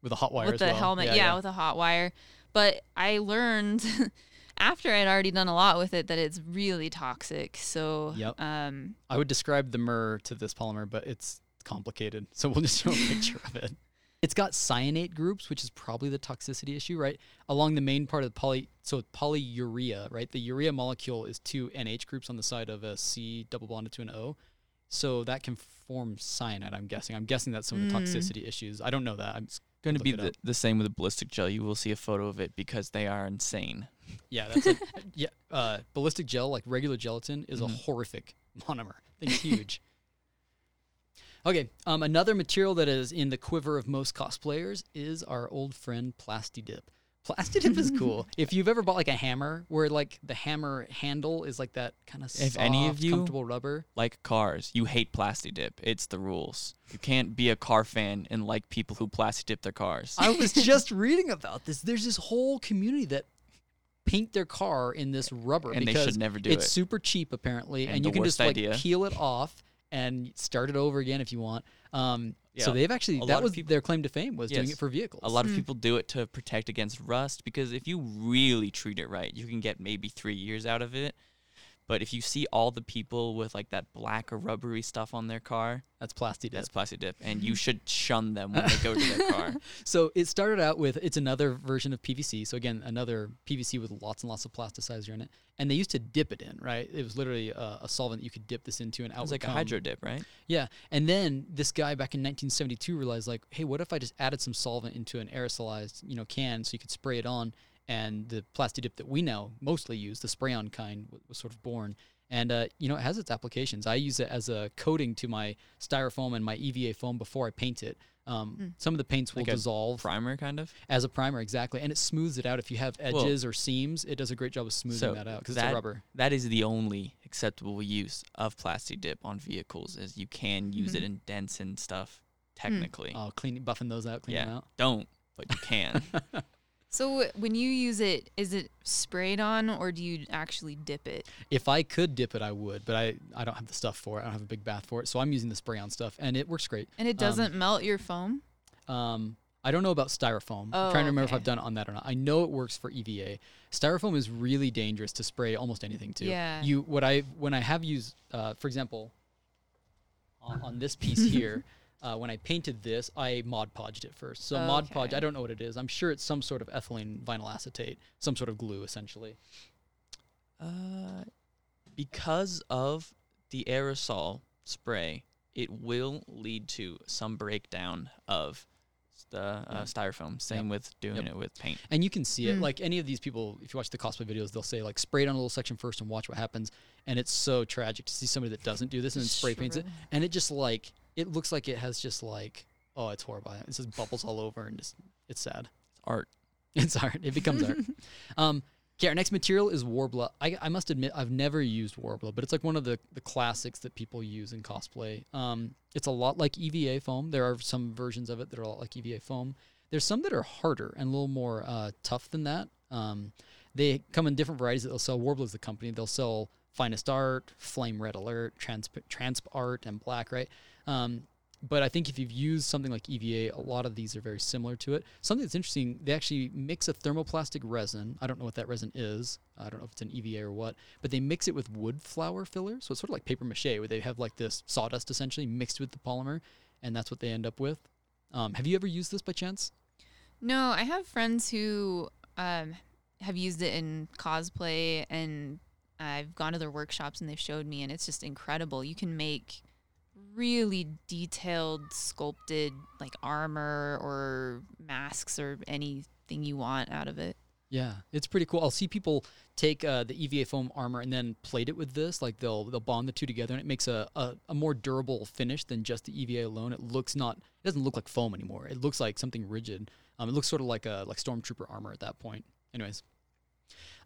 With a hot wire with as the well. helmet, yeah, with a hot wire. But I learned after I'd already done a lot with it that it's really toxic. So Yep. um, I would describe the mer to this polymer, but it's complicated. So we'll just show a picture of it. It's got cyanate groups, which is probably the toxicity issue, right? Along the main part of the poly, so polyurea, right? The urea molecule is two NH groups on the side of a C double bonded to an O. So that can form cyanide, I'm guessing. I'm guessing that's some of the Mm. toxicity issues. I don't know that. I'm, Going to be the, the same with the ballistic gel. You will see a photo of it because they are insane. yeah, that's a, yeah. Uh, ballistic gel, like regular gelatin, is a Mhm. horrific monomer. Thing's huge. Okay, um, another material that is in the quiver of most cosplayers is our old friend Plastidip. Plastidip is cool. If you've ever bought like a hammer, where like the hammer handle is like that kind of If any of you- comfortable rubber. Like cars, you hate plastic dip. It's the rules. You can't be a car fan and like people who plastic dip their cars. I was just reading about this. There's this whole community that paint their car in this rubber and they should never do it. it's it. super cheap apparently, and, And you can just like idea. peel it off and start it over again if you want. Um, So they've actually a that was people- their claim to fame was doing it for vehicles. A lot of Mm. people do it to protect against rust because if you really treat it right, you can get maybe three years out of it. But if you see all the people with like that black or rubbery stuff on their car, That's plastic. that's plastic dip, and you should shun them when they go to their car. So it started out with it's another version of PVC. So again, another PVC with lots and lots of plasticizer in it, and they used to dip it in. Right, it was literally a, a solvent you could dip this into and out. It was like a hydro dip, right? Yeah, and then this guy back in 1972 realized like, hey, what if I just added some solvent into an aerosolized, you know, can so you could spray it on, and the plastic dip that we now mostly use, the spray-on kind, w- was sort of born. And uh, you know, it has its applications. I use it as a coating to my styrofoam and my EVA foam before I paint it. Um, Mm. Some of the paints will Like a dissolve Primer, kind of. as a primer, exactly, and it smooths it out. If you have Well- edges or seams, it does a great job of smoothing So that out because it's a rubber. That is the only acceptable use of plastic dip on vehicles, is you can use it Mhm. in dents and stuff. Technically, Oh, cleaning, buffing those out, cleaning yeah. them out. Don't, but you can. so when you use it, is it sprayed on or do you actually dip it? If I could dip it, I would, but I, I don't have the stuff for it. I don't have a big bath for it, so I'm using the spray on stuff, and it works great. And it Um, doesn't melt your foam? Um, I don't know about styrofoam. I'm Oh, trying to remember if. I've done it on that or not. I know it works for EVA. Styrofoam is really dangerous to spray almost anything to. Yeah. You what I when I have used, uh, for example, on, on this piece here. Uh, when I painted this, I Mod Podged it first. So Mod Podge, I don't know what it is. I'm sure it's some sort of ethylene vinyl acetate, some sort of glue, essentially. Uh, because of the aerosol spray, it will lead to some breakdown of the uh, Yeah. styrofoam. Same with doing Yep. it with paint. And you can see it. Mm. Like any of these people, if you watch the cosplay videos, they'll say like spray it on a little section first and watch what happens. And it's so tragic to see somebody that doesn't do this and then spray paints it. And it just like it looks like it has just like oh, it's horrible. It's just bubbles all over and just it's sad. It's art. It's art. It becomes art. Um, okay, our next material is Worbla. I, I must admit I've never used Worbla, but it's like one of the, the classics that people use in cosplay. Um, it's a lot like EVA foam. There are some versions of it that are a lot like EVA foam. There's some that are harder and a little more uh, tough than that. Um, they come in different varieties that they'll sell. Worbla is the company. They'll sell Finest Art, Flame Red Alert, Transp, Transp Art, and Black, right? Um, but I think if you've used something like EVA, a lot of these are very similar to it. Something that's interesting, they actually mix a thermoplastic resin. I don't know what that resin is. I don't know if it's an EVA or what, but they mix it with wood flour filler. So it's sort of like paper mache, where they have like this sawdust essentially mixed with the polymer. and that's what they end up with. Um, have you ever used this by chance? No, I have friends who um, have used it in cosplay, and I've gone to their workshops and they've showed me, and it's just incredible. You can make really detailed, sculpted like armor or masks or anything you want out of it. Yeah, it's pretty cool. I'll see people take uh, the EVA foam armor and then plate it with this. Like they'll they'll bond the two together, and it makes a, a, a more durable finish than just the EVA alone. It looks not it doesn't look like foam anymore. It looks like something rigid. Um, it looks sort of like a like stormtrooper armor at that point. Anyways,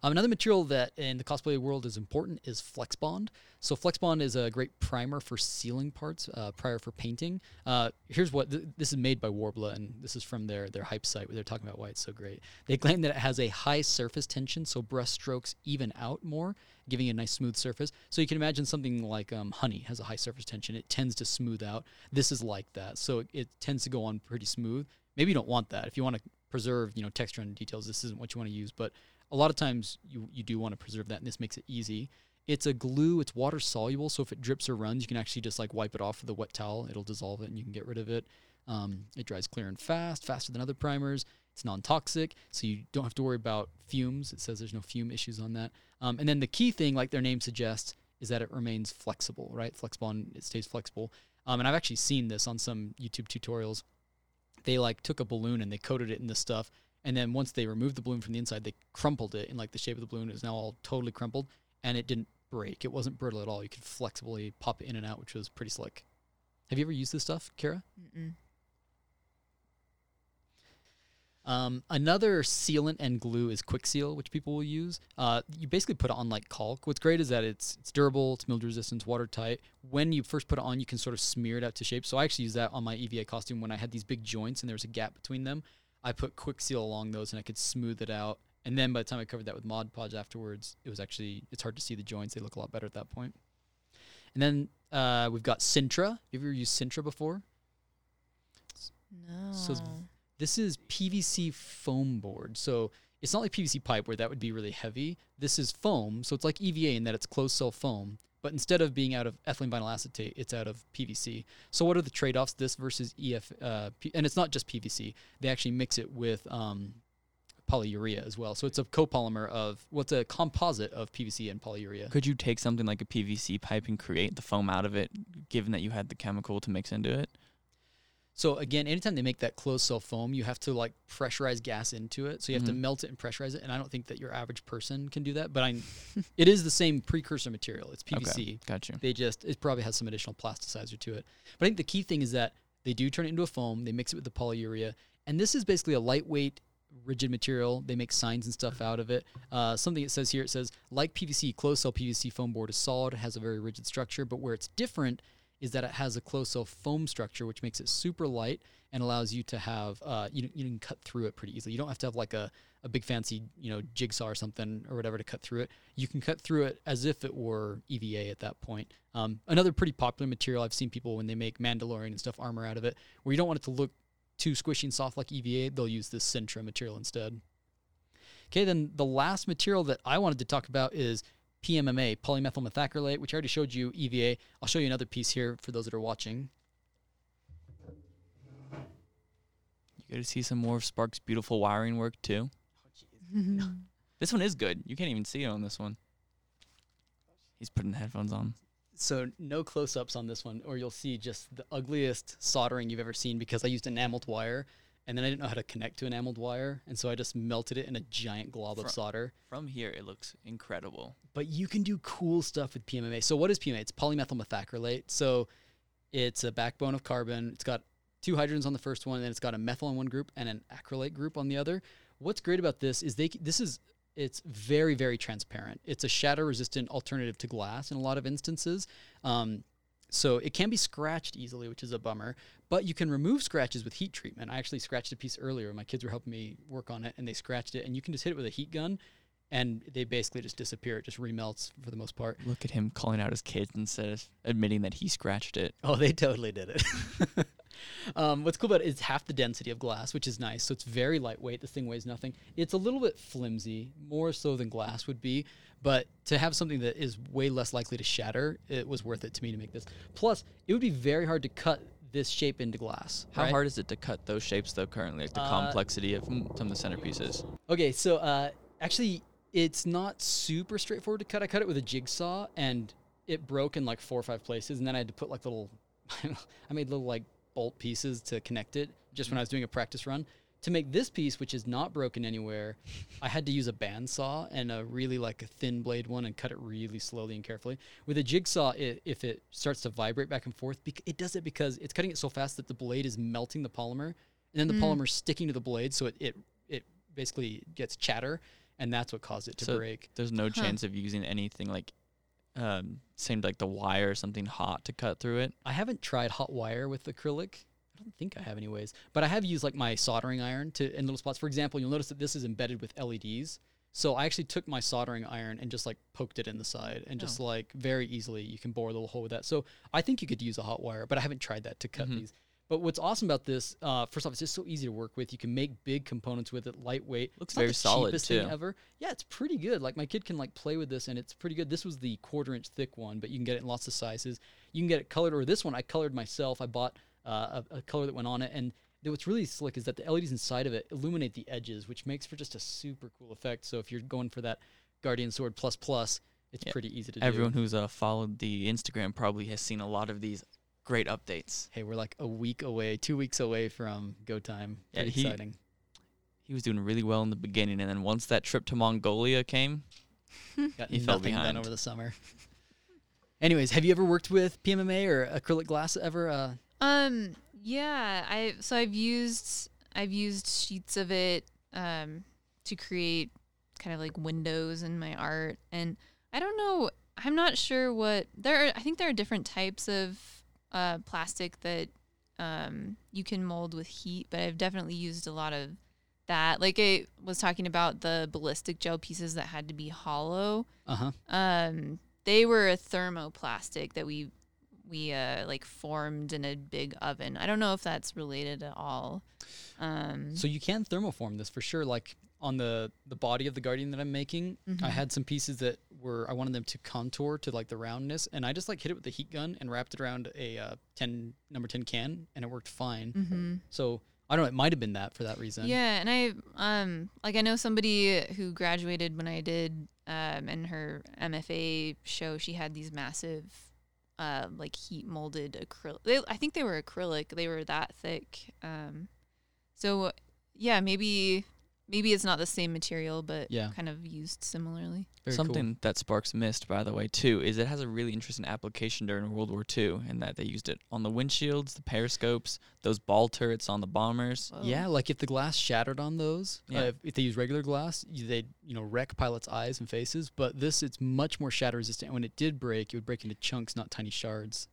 um, another material that in the cosplay world is important is Flex Bond. So Flex Bond is a great primer for sealing parts, uh, prior for painting. Uh, here's what th- this is made by Worbla, and this is from their their hype site where they're talking about why it's so great. They claim that it has a high surface tension, so brush strokes even out more, giving a nice smooth surface. So you can imagine something like um, honey has a high surface tension; it tends to smooth out. This is like that, so it, it tends to go on pretty smooth. Maybe you don't want that if you want to preserve, you know, texture and details. This isn't what you want to use, but a lot of times you, you do want to preserve that and this makes it easy. It's a glue it's water soluble so if it drips or runs you can actually just like wipe it off with a wet towel it'll dissolve it and you can get rid of it. Um, it dries clear and fast faster than other primers. It's non-toxic so you don't have to worry about fumes. It says there's no fume issues on that. Um, and then the key thing like their name suggests is that it remains flexible right? Flexbond it stays flexible. Um, and i've actually seen this on some youtube tutorials. They like took a balloon and they coated it in this stuff and then once they removed the balloon from the inside, they crumpled it in like the shape of the balloon. It was now all totally crumpled, and it didn't break. It wasn't brittle at all. You could flexibly pop it in and out, which was pretty slick. Have you ever used this stuff, Kara? Mm-mm. Um, another sealant and glue is Kwik Seal, which people will use. Uh, you basically put it on like caulk. What's great is that it's it's durable, it's mold resistant, watertight. When you first put it on, you can sort of smear it out to shape. So I actually use that on my EVA costume when I had these big joints and there was a gap between them. I put Kwik Seal along those and I could smooth it out. And then by the time I covered that with Mod Podge afterwards, it was actually it's hard to see the joints. They look a lot better at that point. And then uh, we've got Sintra. Have you ever used Sintra before? No. So This is PVC foam board. So it's not like PVC pipe where that would be really heavy. This is foam, so it's like EVA in that it's closed cell foam. But instead of being out of ethylene vinyl acetate, it's out of PVC. So what are the trade-offs? This versus EF, uh, P- and it's not just PVC. They actually mix it with um, polyurea as well. So it's a copolymer of what's a composite of PVC and polyurea. Could you take something like a PVC pipe and create the foam out of it, given that you had the chemical to mix into it? So again, anytime they make that closed cell foam, you have to like pressurize gas into it. So you have to Mhm. melt it and pressurize it. And I don't think that your average person can do that. But I, it is the same precursor material. It's PVC. Okay, got you. They just it probably has some additional plasticizer to it. But I think the key thing is that they do turn it into a foam. They mix it with the polyurea, and this is basically a lightweight, rigid material. They make signs and stuff out of it. Uh, something it says here it says like PVC, closed cell PVC foam board is solid, it has a very rigid structure. But where it's different is that it has a closed cell foam structure, which makes it super light and allows you to have uh, you, you can cut through it pretty easily. You don't have to have like a, a big fancy you know jigsaw or something or whatever to cut through it. You can cut through it as if it were EVA at that point. Um, another pretty popular material I've seen people when they make Mandalorian and stuff armor out of it, where you don't want it to look too squishy and soft like EVA, they'll use this Sintra material instead. Okay, then the last material that I wanted to talk about is PMMA, polymethyl methacrylate, which I already showed you EVA. I'll show you another piece here for those that are watching. You get to see some more of Spark's beautiful wiring work too. Oh, this one is good. You can't even see it on this one. He's putting the headphones on. So no close-ups on this one, or you'll see just the ugliest soldering you've ever seen because I used enameled wire, and then I didn't know how to connect to enameled wire, and so I just melted it in a giant glob of solder. From here, it looks incredible. But you can do cool stuff with PMMA. So what is PMMA? It's polymethyl methacrylate. So it's a backbone of carbon. It's got two hydrogens on the first one, and then it's got a methyl on one group and an acrylate group on the other. What's great about this is they this is it's very very transparent. It's a shatter resistant alternative to glass in a lot of instances. Um, so it can be scratched easily, which is a bummer. But you can remove scratches with heat treatment. I actually scratched a piece earlier. My kids were helping me work on it, and they scratched it, and you can just hit it with a heat gun, and they basically just disappear. It just remelts for the most part. Look at him calling out his kids instead of admitting that he scratched it. Oh, they totally did it. um, what's cool about it is half the density of glass, which is nice. So it's very lightweight. This thing weighs nothing. It's a little bit flimsy, more so than glass would be. But to have something that is way less likely to shatter, it was worth it to me to make this. Plus, it would be very hard to cut this shape into glass. How right? hard is it to cut those shapes though? Currently, like the Uh, complexity of some of the centerpieces. Okay, so uh, actually, it's not super straightforward to cut. I cut it with a jigsaw, and it broke in like four or five places, and then I had to put like little, I made little like bolt pieces to connect it. Just when I was doing a practice run. To make this piece, which is not broken anywhere, I had to use a bandsaw and a really like a thin blade one and cut it really slowly and carefully. With a jigsaw, it, if it starts to vibrate back and forth, bec- it does it because it's cutting it so fast that the blade is melting the polymer, and then the Mm. polymer sticking to the blade, so it, it it basically gets chatter, and that's what caused it to So- break. There's no Huh. chance of using anything like, um, seemed like the wire or something hot to cut through it. I haven't tried hot wire with acrylic. I don't think I have anyways, but I have used like my soldering iron to in little spots. For example, you'll notice that this is embedded with LEDs. So I actually took my soldering iron and just like poked it in the side and just like very easily you can bore a little hole with that. So I think you could use a hot wire, but I haven't tried that to cut Mhm. these. But what's awesome about this, uh, first off, it's just so easy to work with. You can make big components with it, lightweight. Looks It's not very the solid, cheapest thing too. ever. Yeah, it's pretty good. Like my kid can like play with this, and it's pretty good. This was the quarter inch thick one, but you can get it in lots of sizes. You can get it colored, or this one I colored myself. I bought uh, a, a color that went on it, and what's really slick is that the LEDs inside of it illuminate the edges, which makes for just a super cool effect. So if you're going for that Guardian Sword plus plus, it's Yeah. pretty easy to do. Everyone who's uh, followed the Instagram probably has seen a lot of these great updates. Hey, we're like a week away, two weeks away from go time. Yeah, Pretty he- exciting. He was doing really well in the beginning, and then once that trip to Mongolia came, Got He fell nothing done behind. over the summer. Anyways, have you ever worked with PMMA or acrylic glass ever? Uh, Um, yeah, I so I've used I've used sheets of it um to create kind of like windows in my art and I don't know, I'm not sure what there are I think there are different types of uh plastic that um you can mold with heat, but I've definitely used a lot of that. Like I was talking about the ballistic gel pieces that had to be hollow uh huh. um they were a thermoplastic that we we uh like formed in a big oven i don't know if that's related at all um So you can thermoform this for sure. Like on the the body of the Guardian that I'm making, I Mhm. had some pieces that were I wanted them to contour to like the roundness, and I just like hit it with the heat gun and wrapped it around a uh, ten number ten can, and it worked fine. mhm. So I don't know. It might have been that for that reason. yeah and i um like i know somebody who graduated when i did um in her mfa show she had these massive uh like heat molded acrylic i think they were acrylic they were that thick um so yeah maybe maybe it's not the same material but Yeah. kind of used similarly Very cool. something that Sparks missed, by the way, too, is it has a really interesting application during World War II, in that they used it on the windshields, the periscopes, those ball turrets on the bombers. Whoa. Yeah, like if the glass shattered on those, Yeah. uh, if, if they use regular glass, you- they'd you know wreck pilots' eyes and faces. But this, it's much more shatter resistant. When it did break, it would break into chunks, not tiny shards.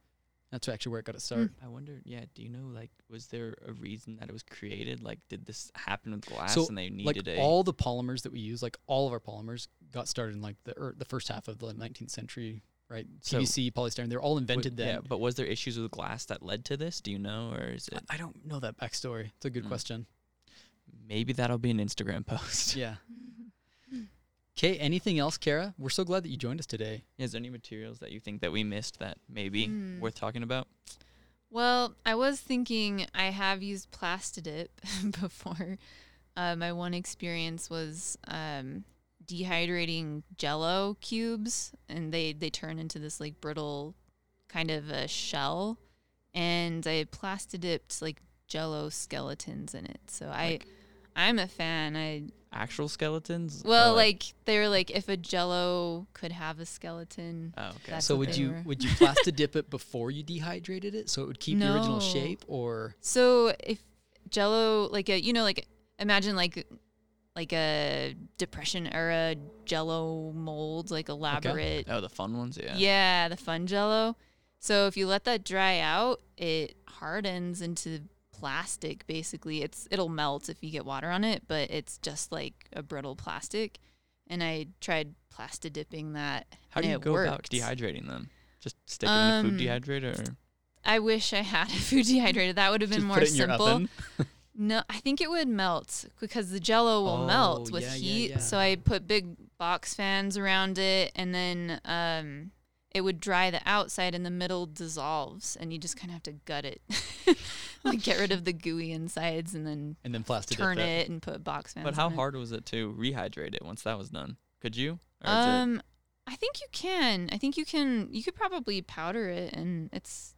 That's actually where it got its start. I wonder, yeah, do you know, like, was there a reason that it was created? Like, did this happen with glass So, and they Like needed a. all the polymers that we use, like all of our polymers, got started in like the er, the first half of the 19th century, right? So- PVC, polystyrene, they're all wa- invented then. Yeah, but was there issues with glass that led to this? Do you know, or is I- it I don't know that backstory. It's a good Mm. question. maybe that'll be an Instagram post? Yeah. Okay. Anything else, Kara? We're so glad that you joined us today. Is there any materials that you think that we missed that maybe Hmm. worth talking about? Well, I was thinking I have used Plastidip before. Uh, my one experience was um, dehydrating Jello cubes, and they they turn into this like brittle kind of a shell, and I Plastidipped like Jello skeletons in it. So Like- I, I'm a fan. I Actual skeletons? well, oh, Or like they were like if a Jello could have a skeleton. Oh, okay. That's so would you were. would you plastic dip it before you dehydrated it so it would keep the original shape or So if Jello, like a, you know, like imagine like like a depression era Jello mold, like elaborate. oh, the fun ones? Yeah. Yeah, the fun Jello. So if you let that dry out, it hardens into plastic. Basically, it's it'll melt if you get water on it, but it's just like a brittle plastic. And I tried plastic dipping that. How do you it go about dehydrating them? Just stick it in a Um, food dehydrator? Or? I wish I had a food dehydrator. That would have been just more put it in your simple. No, I think it would melt because the jello will melt Oh, with yeah, yeah, heat. yeah. So I put big box fans around it and then um it would dry the outside and the middle dissolves and you just kind of have to gut it. like get rid of the gooey insides and then And then plastic turn it and put box fans But how on it. hard was it to rehydrate it once that was done? Could you? Or is it- Um, I think you can. I think you can. You could probably powder it, and it's.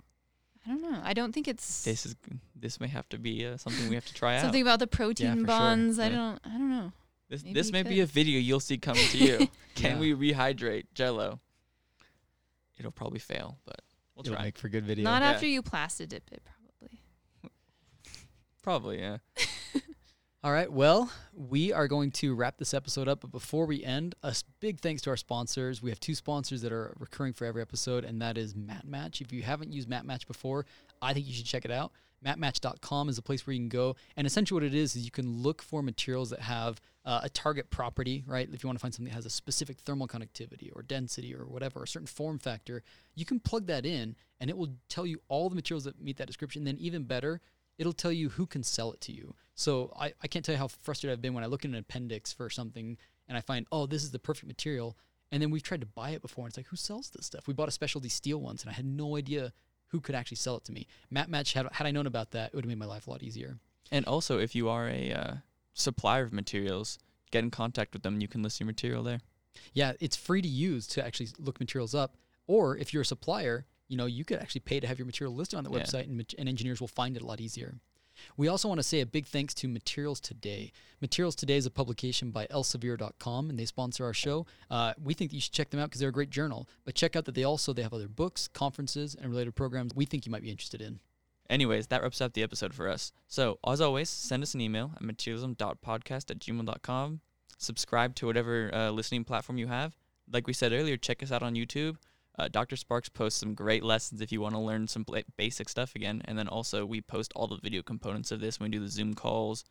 I don't know. I don't think it's this is this may have to be uh, something we have to try out. something about the protein for sure. bonds. I Yeah. don't. I don't know. This maybe this you may be a video you'll see coming to you. Can Yeah. we rehydrate Jello? It'll probably fail, but we'll It'll try. make for good video. Not Yeah. after you plastic dip it, probably. Probably, yeah. All right. Well, we are going to wrap this episode up. But before we end, a s- big thanks to our sponsors. We have two sponsors that are recurring for every episode, and that is MatMatch. If you haven't used MatMatch before, I think you should check it out. MatMatch.com is a place where you can go. And essentially, what it is, is you can look for materials that have uh, a target property, right? If you want to find something that has a specific thermal conductivity or density or whatever, a certain form factor, you can plug that in and it will tell you all the materials that meet that description. Then, even better, it'll tell you who can sell it to you. So I, I can't tell you how frustrated I've been when I look in an appendix for something and I find, oh, this is the perfect material. And then we've tried to buy it before and it's like, who sells this stuff? We bought a specialty steel once and I had no idea who could actually sell it to me. MatMatch, had, had I known about that, it would have made my life a lot easier. And also, if you are a uh, supplier of materials, get in contact with them. You can list your material there. Yeah, it's free to use to actually look materials up. Or if you're a supplier, you know, you could actually pay to have your material listed on the Yeah. website and, and engineers will find it a lot easier. We also want to say a big thanks to Materials Today. Materials Today is a publication by elsevier.com and they sponsor our show. Uh, we think that you should check them out because they're a great journal. But check out that they also they have other books, conferences, and related programs we think you might be interested in. Anyways, that wraps up the episode for us. So, as always, send us an email at materialism.podcast at gmail.com. Subscribe to whatever uh, listening platform you have. Like we said earlier, check us out on YouTube. Uh, Dr. Sparks posts some great lessons if you want to learn some basic stuff again. And then also, we post all the video components of this when we do the Zoom calls.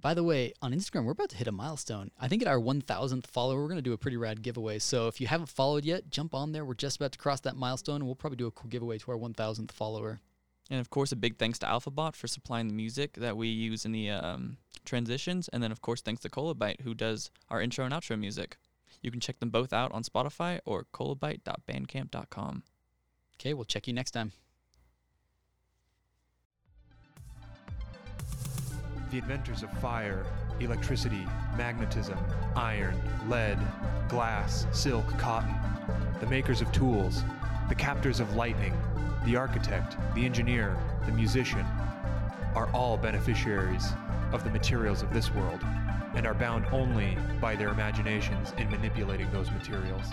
By the way, on Instagram, we're about to hit a milestone. I think at our 1,000th follower, we're going to do a pretty rad giveaway. So if you haven't followed yet, jump on there. We're just about to cross that milestone, and we'll probably do a cool giveaway to our 1,000th follower. And of course, a big thanks to AlphaBot for supplying the music that we use in the um, transitions. And then, of course, thanks to Colabyte, who does our intro and outro music. You can check them both out on Spotify or colabyte.bandcamp.com. Okay, we'll check you next time. The inventors of fire, electricity, magnetism, iron, lead, glass, silk, cotton, the makers of tools, the captors of lightning, the architect, the engineer, the musician, are all beneficiaries of the materials of this world and are bound only by their imaginations in manipulating those materials.